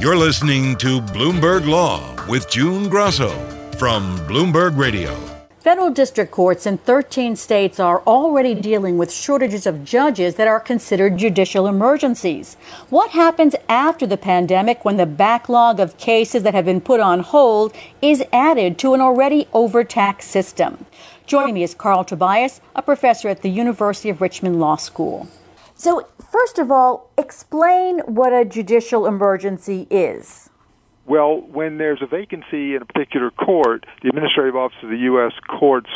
You're listening to Bloomberg Law with June Grosso from Bloomberg Radio. Federal district courts in 13 states are already dealing with shortages of judges that are considered judicial emergencies. What happens after the pandemic when the backlog of cases that have been put on hold is added to an already overtaxed system? Joining me is Carl Tobias, a professor at the University of Richmond Law School. So, first of all, explain what a judicial emergency is. Well, when there's a vacancy in a particular court, the Administrative Office of the U.S. Courts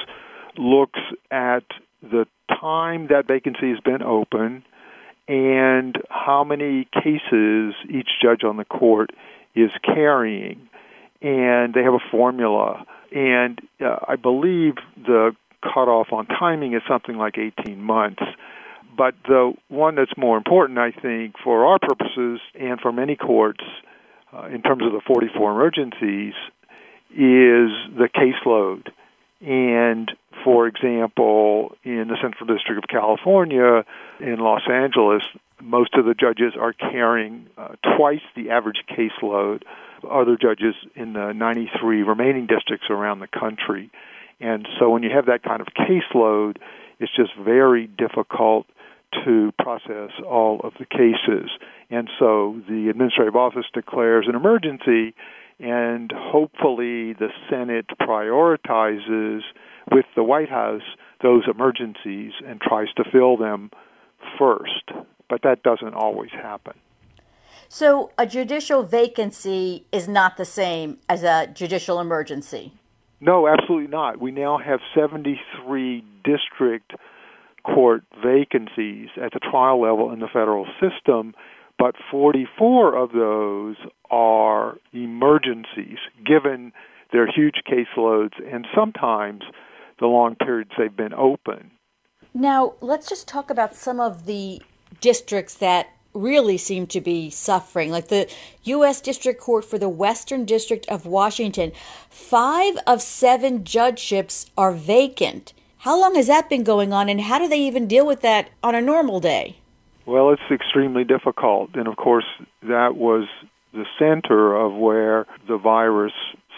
looks at the time that vacancy has been open and how many cases each judge on the court is carrying. And they have a formula. And uh, I believe the cutoff on timing is something like 18 months. But the one that's more important, I think, for our purposes and for many courts, uh, in terms of the 44 emergencies is the caseload. And for example, in the Central District of California, in Los Angeles, most of the judges are carrying uh, twice the average caseload other judges in the 93 remaining districts around the country. And so when you have that kind of caseload, it's just very difficult to process all of the cases. And so the administrative office declares an emergency, and hopefully the Senate prioritizes with the White House those emergencies and tries to fill them first. But that doesn't always happen. So a judicial vacancy is not the same as a judicial emergency? No, absolutely not. We now have 73 district court vacancies at the trial level in the federal system, but 44 of those are emergencies, given their huge caseloads and sometimes the long periods they've been open. Now, let's just talk about some of the districts that really seem to be suffering, like the U.S. District Court for the Western District of Washington. Five of seven judgeships are vacant. How long has that been going on, and how do they even deal with that on a normal day? Well, it's extremely difficult. And of course, that was the center of where the virus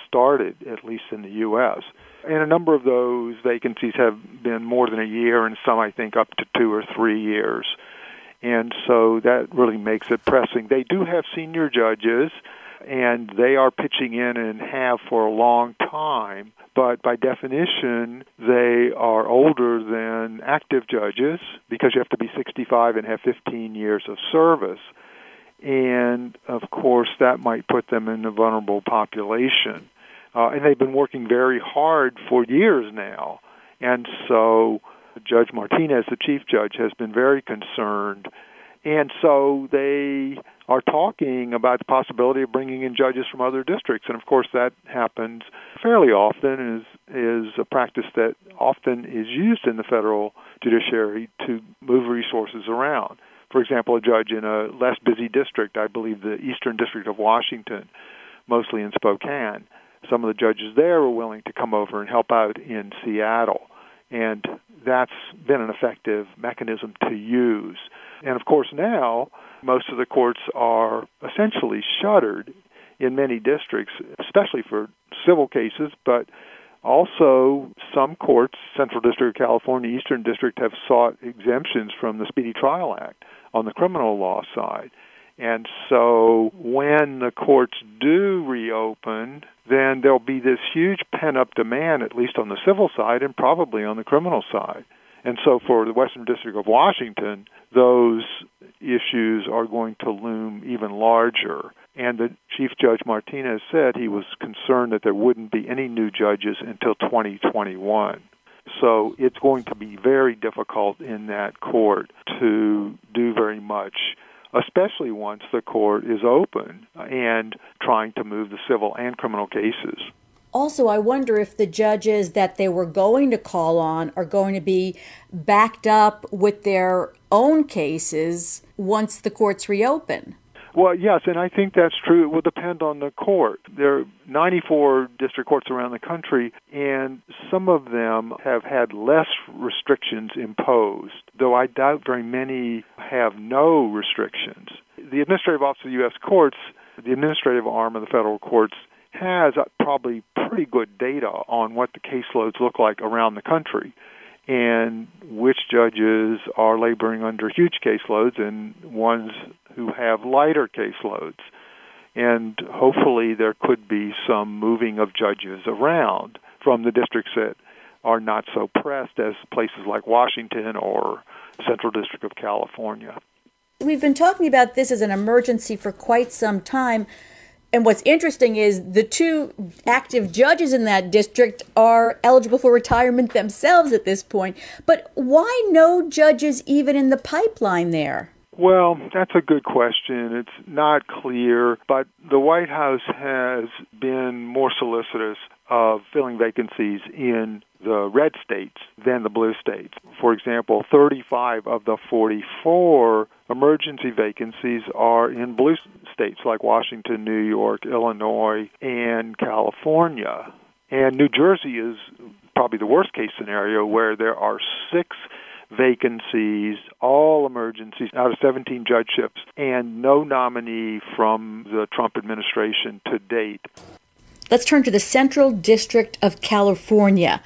started, at least in the U.S. And a number of those vacancies have been more than a year, and some, I think, up to two or three years. And so that really makes it pressing. They do have senior judges, and they are pitching in and have for a long time but by definition, they are older than active judges because you have to be 65 and have 15 years of service. And of course, that might put them in a vulnerable population. Uh, and they've been working very hard for years now. And so Judge Martinez, the chief judge, has been very concerned. And so they are talking about the possibility of bringing in judges from other districts, and of course that happens fairly often. is is a practice that often is used in the federal judiciary to move resources around. For example, a judge in a less busy district, I believe the Eastern District of Washington, mostly in Spokane, some of the judges there were willing to come over and help out in Seattle. And that's been an effective mechanism to use. And of course, now most of the courts are essentially shuttered in many districts, especially for civil cases, but also some courts, Central District of California, Eastern District, have sought exemptions from the Speedy Trial Act on the criminal law side. And so when the courts do reopen, then there'll be this huge pent up demand, at least on the civil side and probably on the criminal side. And so for the Western District of Washington, those issues are going to loom even larger. And the Chief Judge Martinez said he was concerned that there wouldn't be any new judges until 2021. So it's going to be very difficult in that court to do very much especially once the court is open and trying to move the civil and criminal cases. Also, I wonder if the judges that they were going to call on are going to be backed up with their own cases once the courts reopen. Well, yes, and I think that's true. It will depend on the court. There are 94 district courts around the country, and some of them have had less restrictions imposed, though I doubt very many have no restrictions. The Administrative Office of the U.S. Courts, the administrative arm of the federal courts, has probably pretty good data on what the caseloads look like around the country and which judges are laboring under huge caseloads and ones who have lighter caseloads. And hopefully, there could be some moving of judges around from the districts that are not so pressed as places like Washington or Central District of California. We've been talking about this as an emergency for quite some time. And what's interesting is the two active judges in that district are eligible for retirement themselves at this point. But why no judges even in the pipeline there? Well, that's a good question. It's not clear, but the White House has been more solicitous of filling vacancies in the red states than the blue states. For example, 35 of the 44 emergency vacancies are in blue states like Washington, New York, Illinois, and California. And New Jersey is probably the worst case scenario where there are six vacancies, all emergencies out of 17 judgeships, and no nominee from the Trump administration to date. Let's turn to the Central District of California.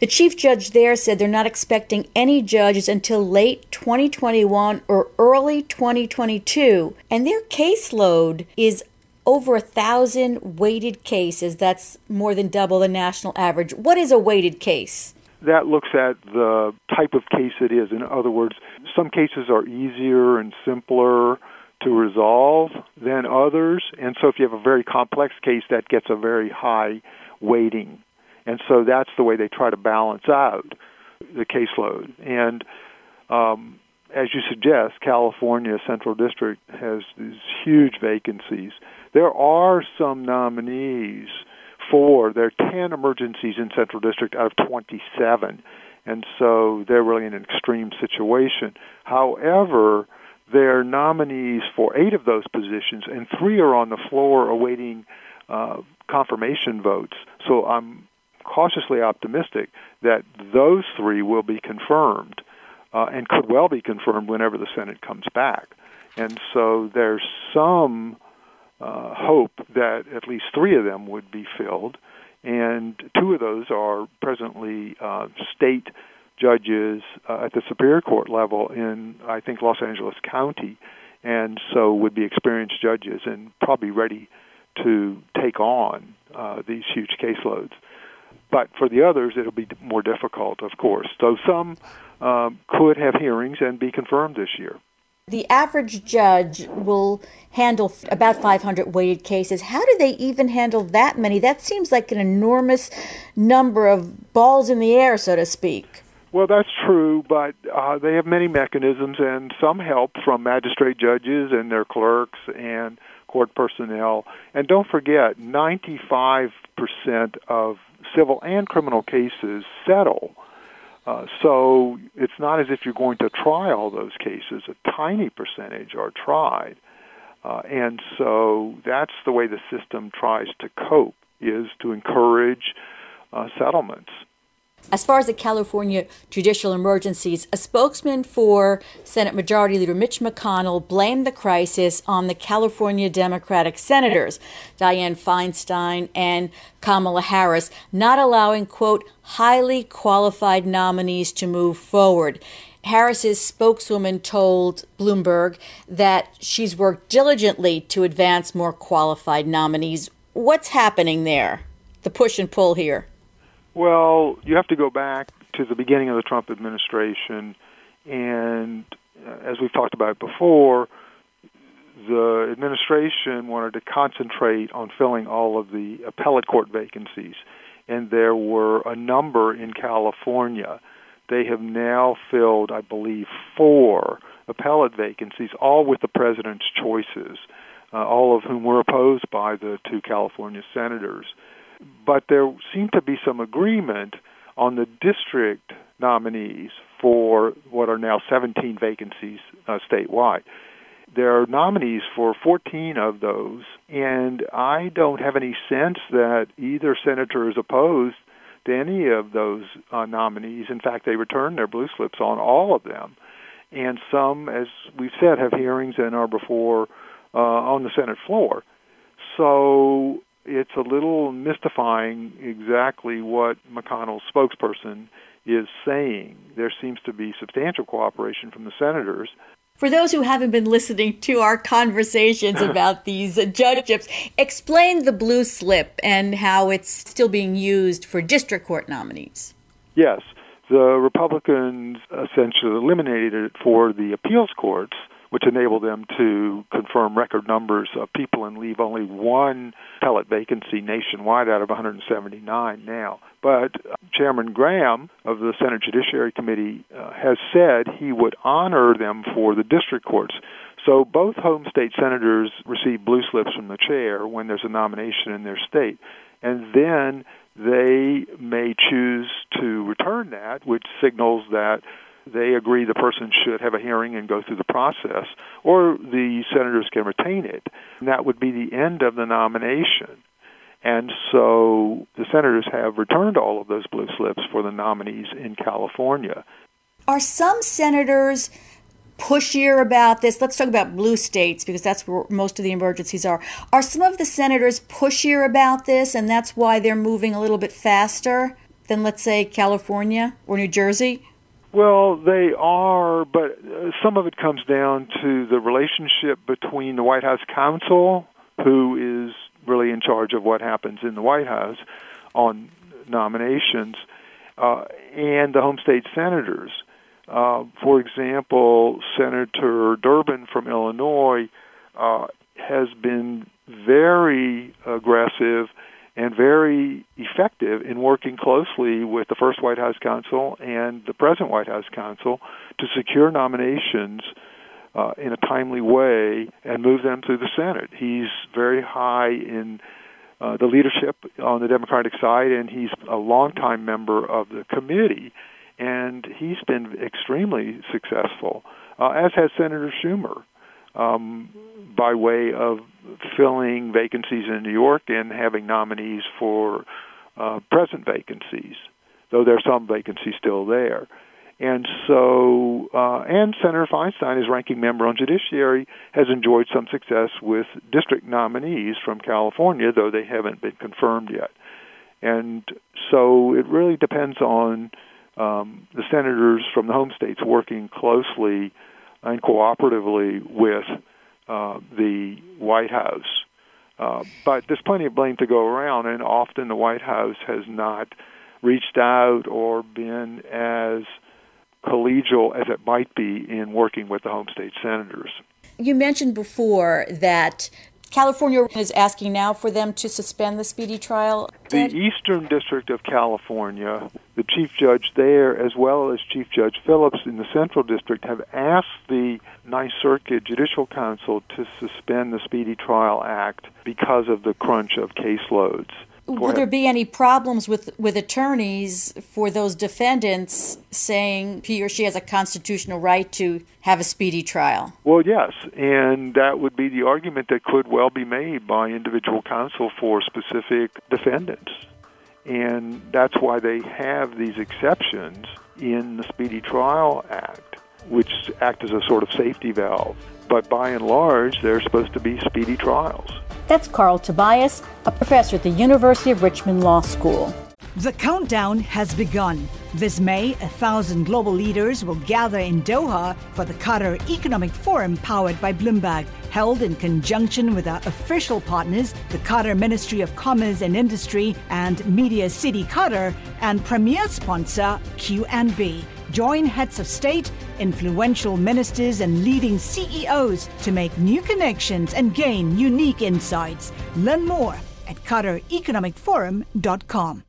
The chief judge there said they're not expecting any judges until late 2021 or early 2022, and their caseload is over a thousand weighted cases. That's more than double the national average. What is a weighted case? That looks at the type of case it is. In other words, some cases are easier and simpler to resolve than others. And so if you have a very complex case, that gets a very high weighting. And so that's the way they try to balance out the caseload. And um, as you suggest, California Central District has these huge vacancies. There are some nominees for, there are 10 emergencies in Central District out of 27. And so they're really in an extreme situation. However, they're nominees for eight of those positions, and three are on the floor awaiting uh, confirmation votes. So I'm cautiously optimistic that those three will be confirmed uh, and could well be confirmed whenever the Senate comes back. And so there's some uh, hope that at least three of them would be filled, and two of those are presently uh, state judges uh, at the Superior Court level in, I think, Los Angeles County, and so would be experienced judges and probably ready to take on uh, these huge caseloads. But for the others, it'll be more difficult, of course. So some um, could have hearings and be confirmed this year. The average judge will handle about 500 weighted cases. How do they even handle that many? That seems like an enormous number of balls in the air, so to speak. Well, that's true, but uh, they have many mechanisms and some help from magistrate judges and their clerks and court personnel. And don't forget, 95% of civil and criminal cases settle. Uh, so it's not as if you're going to try all those cases. A tiny percentage are tried. Uh, and so that's the way the system tries to cope, is to encourage uh, settlements. As far as the California judicial emergencies, a spokesman for Senate Majority Leader Mitch McConnell blamed the crisis on the California Democratic senators, Dianne Feinstein and Kamala Harris, not allowing, quote, highly qualified nominees to move forward. Harris's spokeswoman told Bloomberg that she's worked diligently to advance more qualified nominees. What's happening there? The push and pull here. Well, you have to go back to the beginning of the Trump administration, and uh, as we've talked about before, the administration wanted to concentrate on filling all of the appellate court vacancies, and there were a number in California. They have now filled, I believe, four appellate vacancies, all with the president's choices, uh, all of whom were opposed by the two California senators. But there seemed to be some agreement on the district nominees for what are now 17 vacancies uh, statewide. There are nominees for 14 of those, and I don't have any sense that either senator is opposed to any of those uh, nominees. In fact, they returned their blue slips on all of them. And some, as we've said, have hearings and are before uh, on the Senate floor. So it's a little mystifying exactly what McConnell's spokesperson is saying. There seems to be substantial cooperation from the senators. For those who haven't been listening to our conversations about these judgeships, explain the blue slip and how it's still being used for district court nominees. Yes, the Republicans essentially eliminated it for the appeals courts which enabled them to confirm record numbers of people and leave only one appellate vacancy nationwide out of 179 now. But uh, Chairman Graham of the Senate Judiciary Committee uh, has said he would honor them for the district courts. So both home state senators receive blue slips from the chair when there's a nomination in their state. And then they may choose to return that, which signals that they agree the person should have a hearing and go through the process, or the senators can retain it. And that would be the end of the nomination. And so the senators have returned all of those blue slips for the nominees in California. Are some senators pushier about this? Let's talk about blue states because that's where most of the emergencies are. Are some of the senators pushier about this and that's why they're moving a little bit faster than, let's say, California or New Jersey? Well, they are, but uh, some of it comes down to the relationship between the White House counsel, who is really in charge of what happens in the White House on nominations, uh, and the home state senators. Uh, for example, Senator Durbin from Illinois uh, has been very aggressive and very effective in working closely with the first White House counsel and the present White House counsel to secure nominations uh, in a timely way and move them through the Senate. He's very high in uh, the leadership on the Democratic side, and he's a longtime member of the committee, and he's been extremely successful, uh, as has Senator Schumer um, by way of filling vacancies in New York and having nominees for uh, present vacancies, though there are some vacancies still there. And so, uh, and Senator Feinstein, as ranking member on Judiciary, has enjoyed some success with district nominees from California, though they haven't been confirmed yet. And so it really depends on um, the senators from the home states working closely and cooperatively with uh, the White House. Uh, but there's plenty of blame to go around, and often the White House has not reached out or been as collegial as it might be in working with the home state senators. You mentioned before that California is asking now for them to suspend the speedy trial. The Eastern District of California, the chief judge there, as well as Chief Judge Phillips in the Central District, have asked the Ninth Circuit Judicial Council to suspend the Speedy Trial Act because of the crunch of caseloads. Will there be any problems with, with attorneys for those defendants saying he or she has a constitutional right to have a speedy trial? Well, yes, and that would be the argument that could well be made by individual counsel for specific defendants. And that's why they have these exceptions in the Speedy Trial Act, which act as a sort of safety valve. But by and large, they're supposed to be speedy trials. That's Carl Tobias, a professor at the University of Richmond Law School. The countdown has begun. This May, a thousand global leaders will gather in Doha for the Qatar Economic Forum powered by Bloomberg, held in conjunction with our official partners, the Qatar Ministry of Commerce and Industry and Media City Qatar, and premier sponsor QNB. Join heads of state, influential ministers, and leading CEOs to make new connections and gain unique insights. Learn more at QatarEconomicForum.com.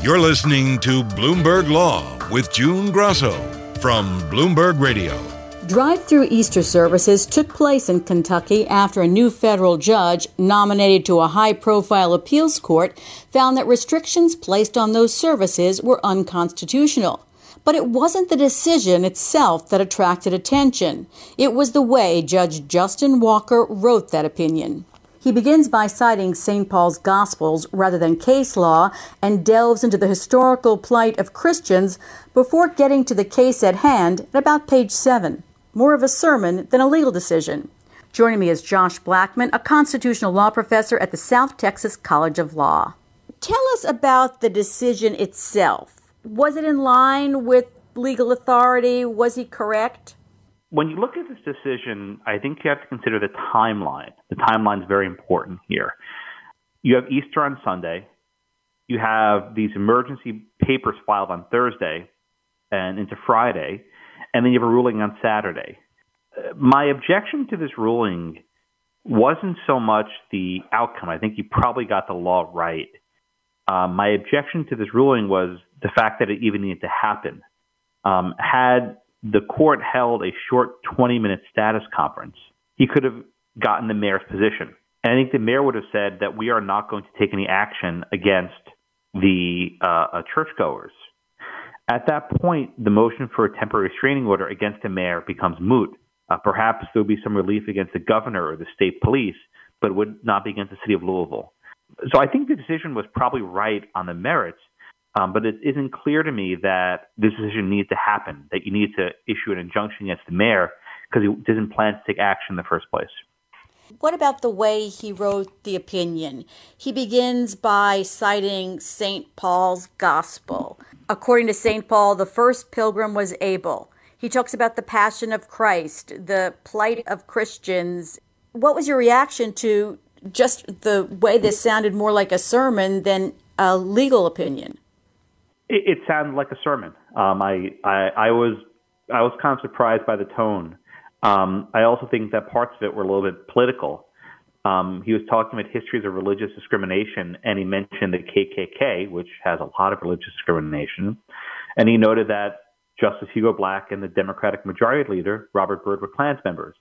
You're listening to Bloomberg Law with June Grosso from Bloomberg Radio. Drive through Easter services took place in Kentucky after a new federal judge, nominated to a high profile appeals court, found that restrictions placed on those services were unconstitutional. But it wasn't the decision itself that attracted attention. It was the way Judge Justin Walker wrote that opinion. He begins by citing St. Paul's Gospels rather than case law and delves into the historical plight of Christians before getting to the case at hand at about page 7 more of a sermon than a legal decision. Joining me is Josh Blackman, a constitutional law professor at the South Texas College of Law. Tell us about the decision itself. Was it in line with legal authority? Was he correct? When you look at this decision, I think you have to consider the timeline. The timeline is very important here. You have Easter on Sunday. You have these emergency papers filed on Thursday and into Friday and then you have a ruling on Saturday. My objection to this ruling wasn't so much the outcome. I think you probably got the law right. Um, my objection to this ruling was the fact that it even needed to happen. Um, had the court held a short 20 minute status conference, he could have gotten the mayor's position. And I think the mayor would have said that we are not going to take any action against the uh, uh, churchgoers. At that point, the motion for a temporary restraining order against the mayor becomes moot. Uh, perhaps there will be some relief against the governor or the state police, but it would not be against the city of Louisville. So I think the decision was probably right on the merits, um, but it isn't clear to me that this decision needs to happen, that you need to issue an injunction against the mayor because he didn't plan to take action in the first place. What about the way he wrote the opinion? He begins by citing St. Paul's Gospel. According to St. Paul, the first pilgrim was Abel. He talks about the passion of Christ, the plight of Christians. What was your reaction to just the way this sounded more like a sermon than a legal opinion? It, it sounded like a sermon. Um, I, I, I was I was kind of surprised by the tone. Um, I also think that parts of it were a little bit political. Um, he was talking about histories of religious discrimination, and he mentioned the KKK, which has a lot of religious discrimination. And he noted that Justice Hugo Black and the Democratic Majority Leader, Robert Byrd, were Klans members.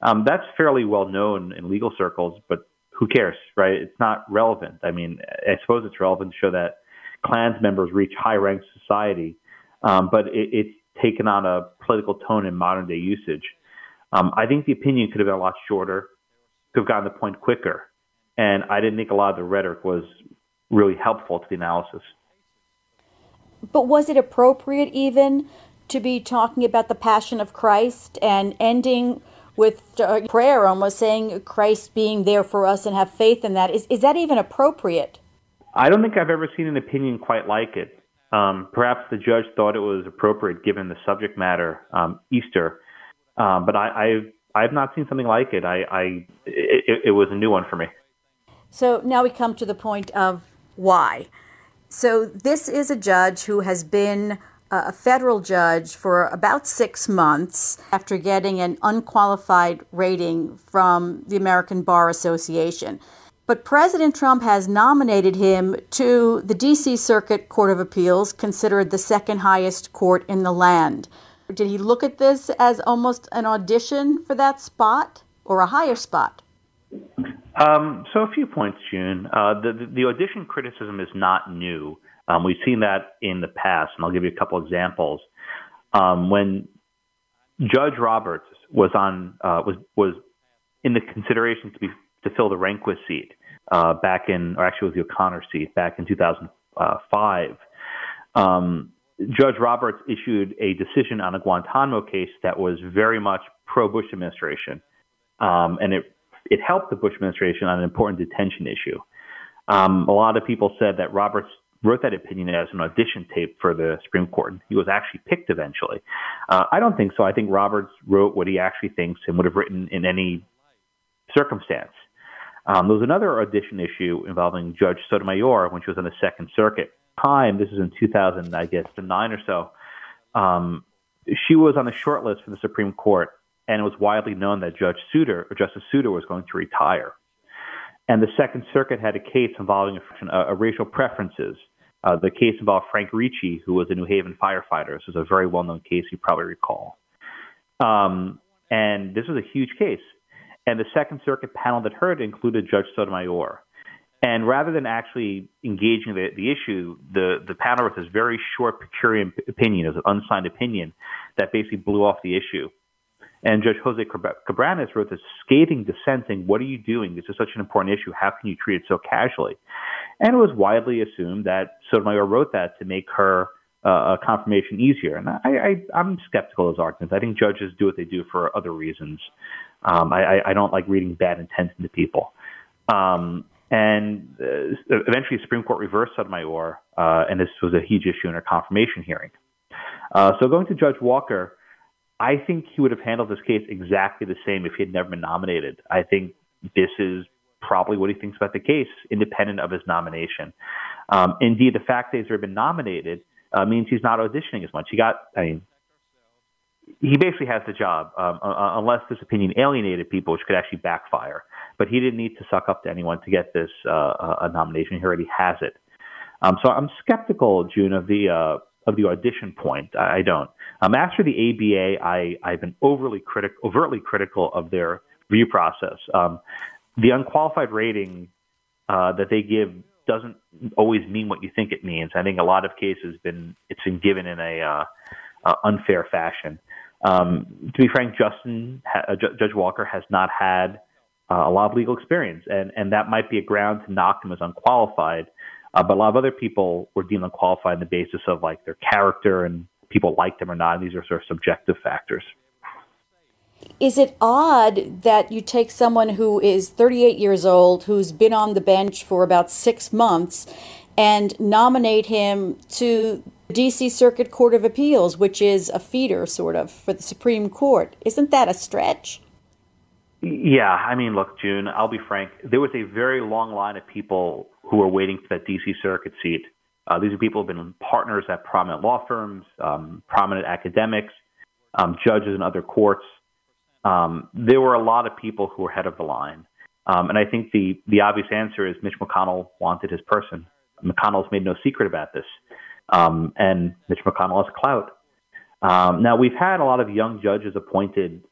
Um, that's fairly well known in legal circles, but who cares, right? It's not relevant. I mean, I suppose it's relevant to show that Klans members reach high ranks society, um, but it, it's taken on a political tone in modern day usage. Um, I think the opinion could have been a lot shorter could have gotten the point quicker. And I didn't think a lot of the rhetoric was really helpful to the analysis. But was it appropriate even to be talking about the passion of Christ and ending with prayer, almost saying Christ being there for us and have faith in that? Is, is that even appropriate? I don't think I've ever seen an opinion quite like it. Um, perhaps the judge thought it was appropriate given the subject matter, um, Easter. Um, but I, I have not seen something like it. I, I it, it was a new one for me. So now we come to the point of why. So this is a judge who has been a federal judge for about six months after getting an unqualified rating from the American Bar Association. But President Trump has nominated him to the D.C. Circuit Court of Appeals, considered the second highest court in the land. Did he look at this as almost an audition for that spot or a higher spot? Um, so, a few points, June. Uh, the, the, audition criticism is not new. Um, we've seen that in the past, and I'll give you a couple examples. Um, when Judge Roberts was on uh, was was in the consideration to be to fill the Rehnquist seat uh, back in, or actually it was the O'Connor seat back in 2005. Um, Judge Roberts issued a decision on a Guantanamo case that was very much pro Bush administration, um, and it it helped the Bush administration on an important detention issue. Um, a lot of people said that Roberts wrote that opinion as an audition tape for the Supreme Court. He was actually picked eventually. Uh, I don't think so. I think Roberts wrote what he actually thinks and would have written in any circumstance. Um, there was another audition issue involving Judge Sotomayor when she was on the Second Circuit time, this is in 2000, I guess, nine or so, um, she was on the short list for the Supreme Court, and it was widely known that Judge Souter or Justice Souter was going to retire. And the Second Circuit had a case involving a, a racial preferences Uh, the case involved Frank Ricci, who was a New Haven firefighter. This was a very well known case you probably recall. Um, and this was a huge case. And the Second Circuit panel that heard included Judge Sotomayor. And rather than actually engaging the, the issue, the, the panel wrote this very short per curiam opinion, as an unsigned opinion, that basically blew off the issue. And Judge Jose Cabranes wrote this scathing dissent saying, What are you doing? This is such an important issue. How can you treat it so casually? And it was widely assumed that Sotomayor wrote that to make her uh, confirmation easier. And I, I, am skeptical of those arguments. I think judges do what they do for other reasons. Um, I, I don't like reading bad intent into people. Um, and uh, eventually, the Supreme Court reversed Sotomayor, uh, and this was a huge issue in her confirmation hearing. Uh, so, going to Judge Walker, I think he would have handled this case exactly the same if he had never been nominated. I think this is probably what he thinks about the case, independent of his nomination. Um, indeed, the fact that he's already been nominated uh, means he's not auditioning as much. He got, I mean, he basically has the job, um, uh, unless this opinion alienated people, which could actually backfire. But he didn't need to suck up to anyone to get this uh, a nomination. He already has it. Um, so I'm skeptical, June, of the uh, of the audition point. I, I don't. Um, after the ABA, I, I've been overly critic, overtly critical of their review process. Um, the unqualified rating uh, that they give doesn't always mean what you think it means. I think a lot of cases been it's been given in a uh, uh, unfair fashion. Um, to be frank, Justin uh, Judge Walker has not had uh, a lot of legal experience, and and that might be a ground to knock him as unqualified. Uh, but a lot of other people were deemed unqualified on the basis of like their character and people liked them or not. These are sort of subjective factors. Is it odd that you take someone who is 38 years old, who's been on the bench for about six months, and nominate him to the DC Circuit Court of Appeals, which is a feeder, sort of, for the Supreme Court? Isn't that a stretch? Yeah, I mean, look, June, I'll be frank. There was a very long line of people who were waiting for that DC Circuit seat. Uh, these are people who have been partners at prominent law firms, um, prominent academics, um, judges in other courts. Um, there were a lot of people who were ahead of the line. Um, and I think the, the obvious answer is Mitch McConnell wanted his person. McConnell's made no secret about this. Um, and Mitch McConnell has clout. Um, now, we've had a lot of young judges appointed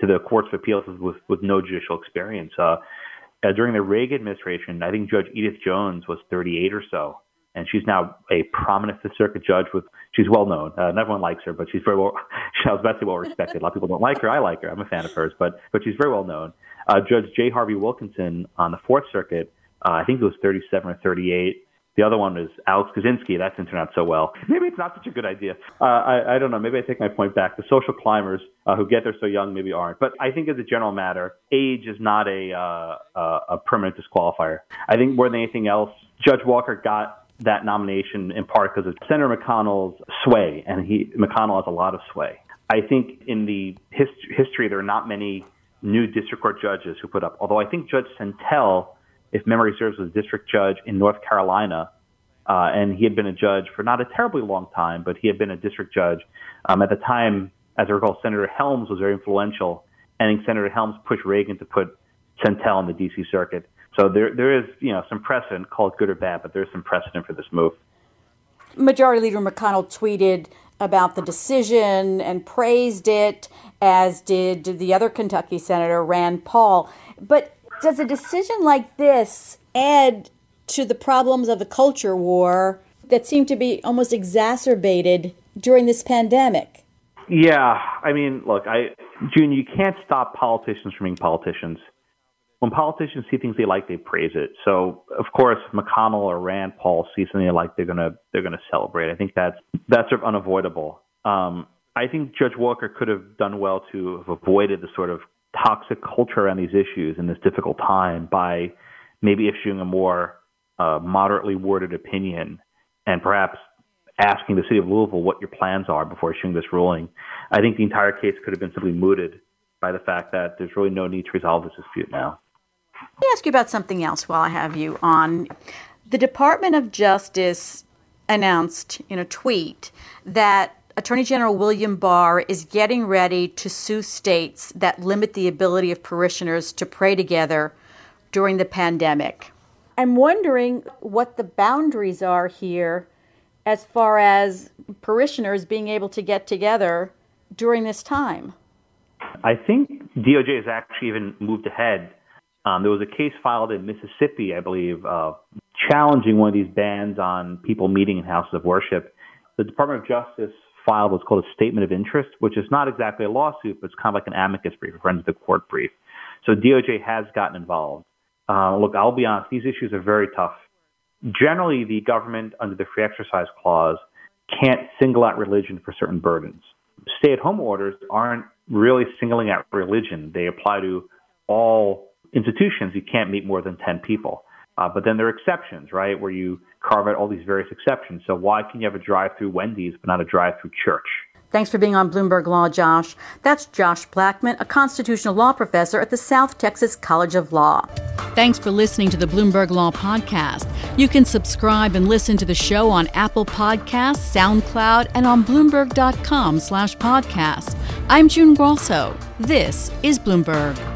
to the courts of appeals with, with no judicial experience. Uh, uh, during the Reagan administration, I think Judge Edith Jones was 38 or so, and she's now a prominent Fifth Circuit judge. With she's well known. Uh, everyone likes her, but she's very well. She's basically well respected. A lot of people don't like her. I like her. I'm a fan of hers, but but she's very well known. Uh, judge J. Harvie Wilkinson on the Fourth Circuit, uh, I think it was 37 or 38. The other one is Alex Kozinski. That didn't turn out so well. Maybe it's not such a good idea. Uh, I, I don't know. Maybe I take my point back. The social climbers uh, who get there so young maybe aren't. But I think as a general matter, age is not a, uh, uh, a permanent disqualifier. I think more than anything else, Judge Walker got that nomination in part because of Senator McConnell's sway, and he McConnell has a lot of sway. I think in the hist- history, there are not many new district court judges who put up. Although I think Judge Sentelle if memory serves, was district judge in North Carolina. Uh, and he had been a judge for not a terribly long time, but he had been a district judge. Um, at the time, as I recall, Senator Helms was very influential. And Senator Helms pushed Reagan to put Sentelle in the D.C. Circuit. So there, there is, you know, some precedent, call it good or bad, but there's some precedent for this move. Majority Leader McConnell tweeted about the decision and praised it, as did the other Kentucky Senator, Rand Paul. But does a decision like this add to the problems of the culture war that seem to be almost exacerbated during this pandemic? Yeah, I mean, look, I, June, you can't stop politicians from being politicians. When politicians see things they like, they praise it. So, of course, McConnell or Rand Paul see something they like, they're gonna they're gonna celebrate. I think that's that's sort of unavoidable. Um, I think Judge Walker could have done well to have avoided the sort of toxic culture around these issues in this difficult time by maybe issuing a more uh, moderately worded opinion and perhaps asking the city of Louisville what your plans are before issuing this ruling. I think the entire case could have been simply mooted by the fact that there's really no need to resolve this dispute now. Let me ask you about something else while I have you on. The Department of Justice announced in a tweet that Attorney General William Barr is getting ready to sue states that limit the ability of parishioners to pray together during the pandemic. I'm wondering what the boundaries are here as far as parishioners being able to get together during this time? I think DOJ has actually even moved ahead. Um, there was a case filed in Mississippi, I believe, uh, challenging one of these bans on people meeting in houses of worship. The Department of Justice filed what's called a statement of interest, which is not exactly a lawsuit, but it's kind of like an amicus brief, a friend of the court brief. So DOJ has gotten involved. Uh, look, I'll be honest, these issues are very tough. Generally, the government, under the free exercise clause, can't single out religion for certain burdens. Stay at home orders aren't really singling out religion, they apply to all institutions. You can't meet more than 10 people. Uh, but then there are exceptions, right, where you carve out all these various exceptions. So why can you have a drive-through Wendy's but not a drive-through church? Thanks for being on Bloomberg Law, Josh. That's Josh Blackman, a constitutional law professor at the South Texas College of Law. Thanks for listening to the Bloomberg Law Podcast. You can subscribe and listen to the show on Apple Podcasts, SoundCloud, and on Bloomberg.com slash podcast. I'm June Grosso. This is Bloomberg.